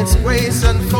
its ways unfold.